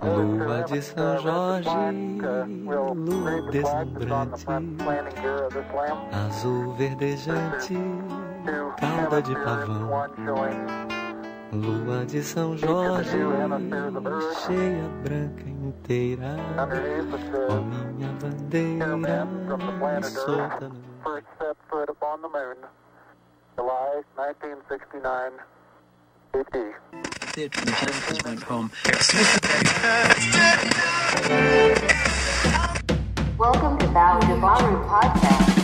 Lua de São Jorge, lua deslumbrante, azul verdejante, cauda de pavão. Lua de São Jorge, cheia, branca inteira, ó minha bandeira, solta no First set foot upon the moon, July 1969, AD. disappeared from the went home. Welcome to Bow to Podcast.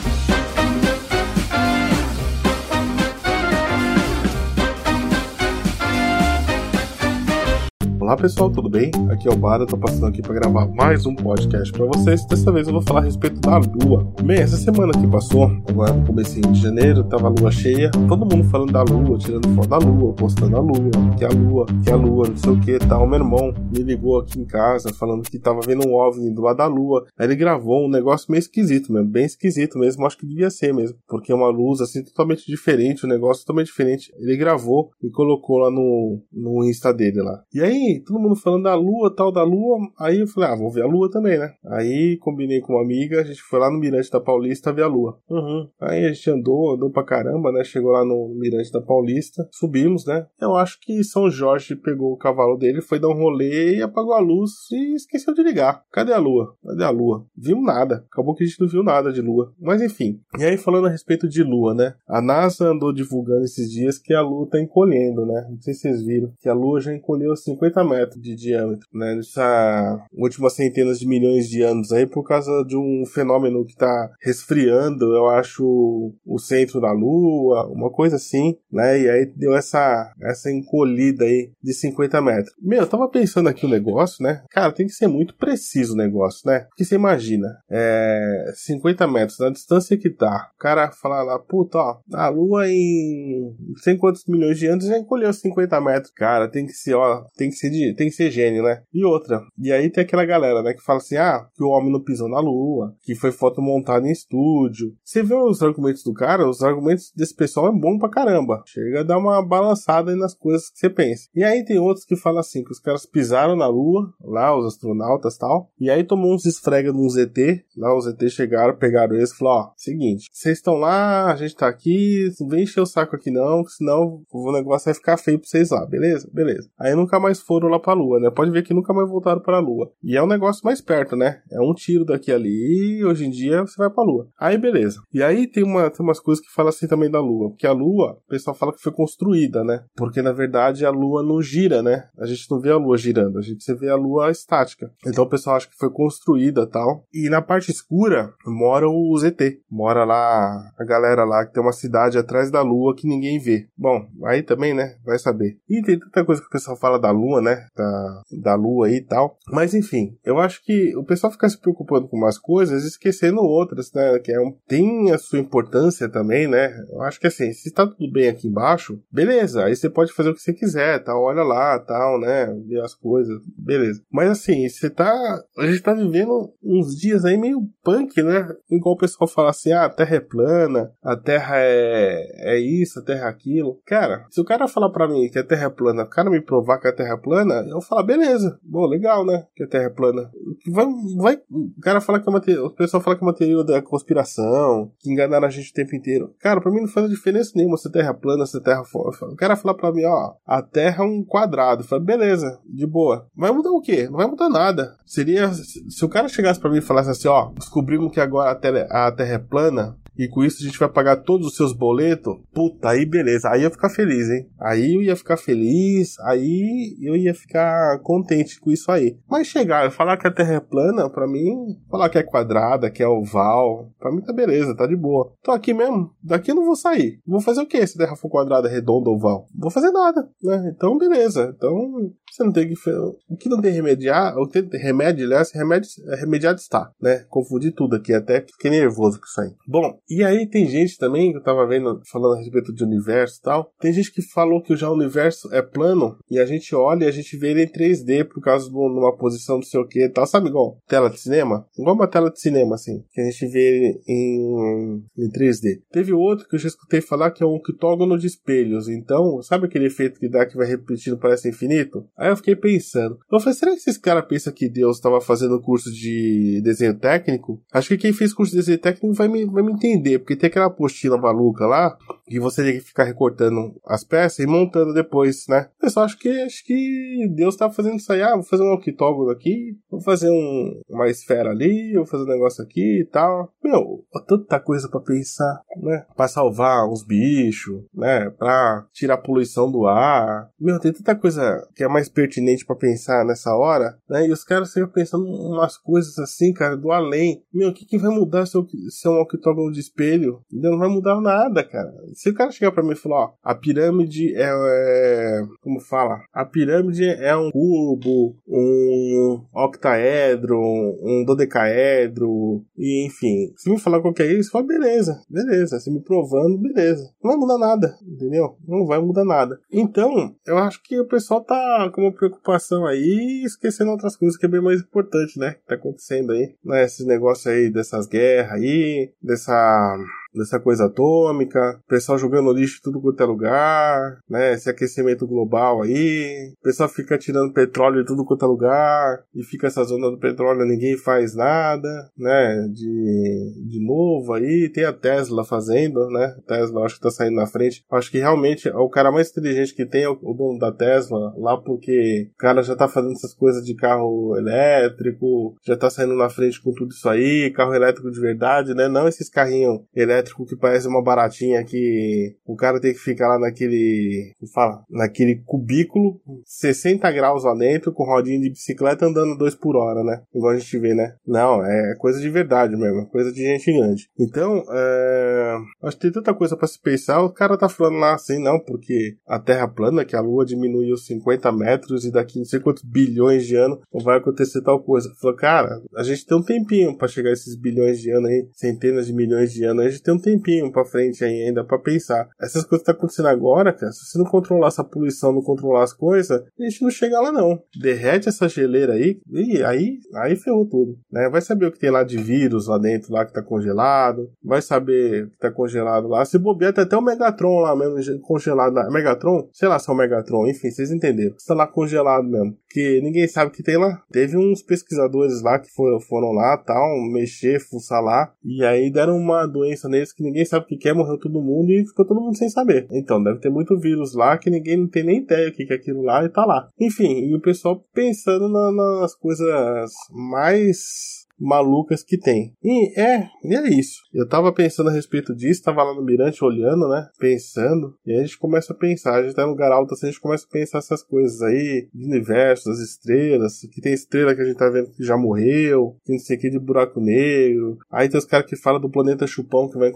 Olá pessoal, tudo bem? Aqui é o Bara, tô passando aqui para gravar mais um podcast para vocês. Dessa vez eu vou falar a respeito da lua. Bem, essa semana que passou, agora no começo de janeiro, tava a lua cheia, todo mundo falando da lua, tirando foto da lua, postando a lua, que a lua, que a lua, não sei o que tal. Meu irmão me ligou aqui em casa falando que tava vendo um OVNI do lado da lua. Aí ele gravou um negócio meio esquisito mesmo, bem esquisito mesmo, acho que devia ser mesmo, porque é uma luz assim totalmente diferente, um negócio totalmente diferente. Ele gravou e colocou lá no, no Insta dele lá. E aí, todo mundo falando da lua, tal da lua. Aí eu falei, ah, vou ver a lua também, né? Aí combinei com uma amiga, a gente foi lá no Mirante da Paulista ver a lua. Uhum. Aí a gente andou, andou pra caramba, né? Chegou lá no Mirante da Paulista, subimos, né? Eu acho que São Jorge pegou o cavalo dele, foi dar um rolê e apagou a luz e esqueceu de ligar. Cadê a lua? Cadê a lua? Vimos nada. Acabou que a gente não viu nada de lua. Mas enfim. E aí, falando a respeito de lua, né? A NASA andou divulgando esses dias que a lua tá encolhendo, né? Não sei se vocês viram. Que a lua já encolheu 50 metros de diâmetro, né? Nessa últimas centenas de milhões de anos aí, por causa de um fenômeno que tá resfriando, eu acho, o centro da Lua, uma coisa assim, né? E aí deu essa, essa encolhida aí de 50 metros. Meu, eu tava pensando aqui o negócio, né? Cara, tem que ser muito preciso o negócio, né? Porque você imagina, é, 50 metros, na distância que tá, o cara falar lá, puta, ó, a Lua em sei quantos milhões de anos já encolheu 50 metros. Cara, tem que ser, ó, tem que ser de, tem que ser gênio, né? E outra, e aí tem aquela galera, né, que fala assim, ah, que o homem não pisou na Lua, que foi foto montada em estúdio. Você vê os argumentos do cara, os argumentos desse pessoal é bom pra caramba. Chega a dar uma balançada aí nas coisas que você pensa. E aí tem outros que falam assim, que os caras pisaram na Lua, lá, os astronautas tal, e aí tomou uns esfrega num ZT, lá os ZT chegaram, pegaram eles e falaram, ó, seguinte, vocês estão lá, a gente tá aqui, não vem encher o saco aqui não, senão o negócio vai ficar feio pra vocês lá, beleza? Beleza. Aí nunca mais foram lá pra Lua, né? Pode ver que nunca mais voltaram pra Lua. E é um negócio mais perto, né? É um tiro daqui ali e hoje em dia você vai pra Lua. Aí beleza. E aí tem, uma, tem umas coisas que falam assim também da Lua. Porque a Lua, o pessoal fala que foi construída, né? Porque na verdade a Lua não gira, né? A gente não vê a Lua girando, a gente vê a Lua estática. Então o pessoal acha que foi construída tal. E na parte escura mora o ZT. Mora lá a galera lá que tem uma cidade atrás da Lua que ninguém vê. Bom, aí também, né? Vai saber. E tem tanta coisa que o pessoal fala da Lua, né? Da, da Lua e tal. Mas enfim, eu acho que o pessoal fica se preocupando com umas coisas e esquecendo outras, né? Que é um, tem a sua importância também, né? Eu acho que assim, se tá tudo bem aqui embaixo, beleza. Aí você pode fazer o que você quiser, tal. Olha lá, tal, né? Ver as coisas, beleza. Mas assim, você tá. A gente tá vivendo uns dias aí meio punk, né? Igual o pessoal fala assim, ah, a Terra é plana, a Terra é, é isso, a Terra é aquilo. Cara, se o cara falar pra mim que a Terra é plana, o cara me provar que a Terra é plana, eu vou falar, beleza, bom, legal, né? Que a Terra é plana. Vai, vai, o cara fala que é uma teoria, o pessoal fala que é uma teoria da conspiração, que enganaram a gente o tempo inteiro. Cara, pra mim não faz diferença nenhuma se a Terra é plana, se a Terra é O cara falar pra mim, ó, a Terra é um quadrado. Eu falo, beleza, de boa. Vai mudar o quê? Não vai mudar nada. Seria, se o cara chegasse pra mim e falasse assim, ó, descobrimos que agora a terra, a terra é plana, e com isso a gente vai pagar todos os seus boletos, puta, aí beleza, aí eu ia ficar feliz, hein? Aí eu ia ficar feliz, aí eu ia ficar contente com isso aí. Mas chegar e falar que a Terra é plana, pra mim, falar que é quadrada, que é oval, pra mim tá beleza, tá de boa. Tô aqui mesmo, daqui eu não vou sair. Vou fazer o que se a Terra for quadrada, redonda, oval? Vou fazer nada, né? Então beleza, então você não tem que. O que não tem remediar, o que tem remédio, aliás, remédio, remediado está, né? Confundi tudo aqui, até fiquei nervoso com isso aí. Bom, E aí tem gente também, que eu tava vendo, falando a respeito de universo e tal, tem gente que falou que já o universo é plano e a gente olha e a gente vê ele em 3D por causa de uma posição não sei o que e tal, sabe igual tela de cinema? Igual uma tela de cinema, assim, que a gente vê ele em, em 3D. Teve outro que eu já escutei falar que é um octógono de espelhos, então, sabe aquele efeito que dá que vai repetindo, parece infinito? Aí eu fiquei pensando, eu falei, será que esses caras pensam que Deus estava fazendo curso de desenho técnico? Acho que quem fez curso de desenho técnico vai me, vai me entender, porque tem aquela apostila maluca lá, que você tem que ficar recortando as peças e montando depois, né? Eu só acho que acho que Deus tá fazendo isso aí, ah, vou fazer um octógono aqui, vou fazer um, uma esfera ali, vou fazer um negócio aqui e tal. Meu, tanta coisa para pensar, né? Pra salvar os bichos, né? Pra tirar a poluição do ar. Meu, tem tanta coisa que é mais pertinente para pensar nessa hora, né? E os caras ficam pensando umas coisas assim, cara, do além. Meu, o que, que vai mudar se eu, se é um octógono de espelho? Não vai mudar nada, cara. Se o cara chegar para mim e falar, ó, a pirâmide é, é, como fala? A pirâmide é um cubo, um octaedro, um dodecaedro, e enfim. Se me falar qualquer isso, fala, beleza, beleza. Se me provando, beleza. Não vai mudar nada, entendeu? Não vai mudar nada. Então, eu acho que o pessoal tá com uma preocupação aí, esquecendo outras coisas que é bem mais importante, né? Que tá acontecendo aí, né? Esses negócios aí dessas guerras aí, dessa dessa coisa atômica, pessoal jogando lixo tudo quanto é lugar, né? Esse aquecimento global aí, pessoal fica tirando petróleo de tudo quanto é lugar, e fica essa zona do petróleo, ninguém faz nada, né? De, de novo aí, tem a Tesla fazendo, né? A Tesla acho que tá saindo na frente. Acho que realmente o cara mais inteligente que tem é o, o dono da Tesla, lá porque o cara já tá fazendo essas coisas de carro elétrico, já tá saindo na frente com tudo isso aí, carro elétrico de verdade, né? Não esses carrinhos elétricos elétrico que parece uma baratinha que o cara tem que ficar lá naquele, fala, naquele cubículo, 60 graus lá dentro, com rodinha de bicicleta andando 2 por hora, né? Igual a gente vê, né? Não, é coisa de verdade mesmo, é coisa de gente grande. Então, é... acho que tem tanta coisa para se pensar, o cara tá falando lá assim, não, porque a Terra plana, que a Lua diminuiu 50 metros e daqui não sei quantos bilhões de anos vai acontecer tal coisa. Falou, cara, a gente tem um tempinho para chegar a esses bilhões de anos aí, centenas de milhões de anos, a gente tem um tempinho pra frente ainda para pensar. Essas coisas que tá acontecendo agora, cara, se você não controlar essa poluição, não controlar as coisas, a gente não chega lá não. Derrete essa geleira aí, e aí, aí ferrou tudo, né? Vai saber o que tem lá de vírus lá dentro, lá que tá congelado, vai saber o que tá congelado lá. Se bobear, até o Megatron lá mesmo, congelado lá. Megatron? Sei lá se é o Megatron, enfim, vocês entenderam. Está lá congelado mesmo. Que ninguém sabe o que tem lá. Teve uns pesquisadores lá que foram, lá, tal, mexer, fuçar lá, e aí deram uma doença que ninguém sabe o que é, morreu todo mundo e ficou todo mundo sem saber. Então, deve ter muito vírus lá que ninguém não tem nem ideia o que é aquilo lá e tá lá. Enfim, e o pessoal pensando na, nas coisas mais malucas que tem. E é, e é isso. Eu tava pensando a respeito disso, tava lá no Mirante olhando, né? Pensando. E aí a gente começa a pensar. A gente tá no lugar alto assim, a gente começa a pensar essas coisas aí, do universo, das estrelas, que tem estrela que a gente tá vendo que já morreu, que não sei o que de buraco negro. Aí tem os caras que falam do planeta chupão que vai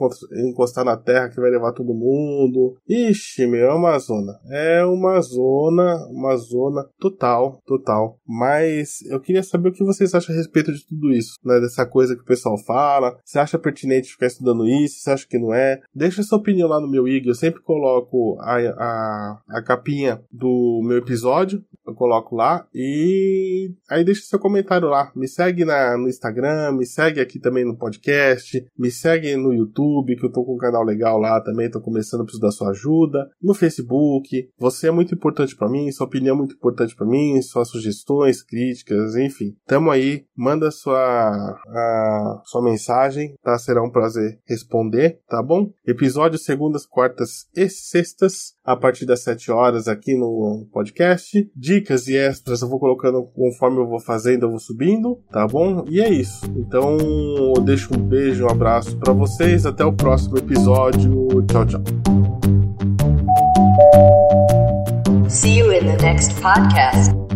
encostar na Terra, que vai levar todo mundo. Ixi, meu, é uma zona. É uma zona, uma zona total, total. Mas eu queria saber o que vocês acham a respeito de tudo isso né, dessa coisa que o pessoal fala. Você acha pertinente ficar estudando isso? Você acha que não é? Deixa sua opinião lá no meu IG. Eu sempre coloco a, a, a capinha do meu episódio. Eu coloco lá. E aí deixa seu comentário lá. Me segue na, no Instagram, me segue aqui também no podcast, me segue no YouTube, que eu tô com um canal legal lá também. Tô começando, preciso da sua ajuda. No Facebook. Você é muito importante para mim, sua opinião é muito importante para mim, suas sugestões, críticas, enfim. Tamo aí. Manda sua a sua mensagem, tá? Será um prazer responder, tá bom? Episódio segundas, quartas e sextas, a partir das 7 horas aqui no podcast. Dicas e extras eu vou colocando conforme eu vou fazendo, eu vou subindo, tá bom? E é isso. Então, eu deixo um beijo, um abraço para vocês, até o próximo episódio. Tchau, tchau. See you in the next podcast.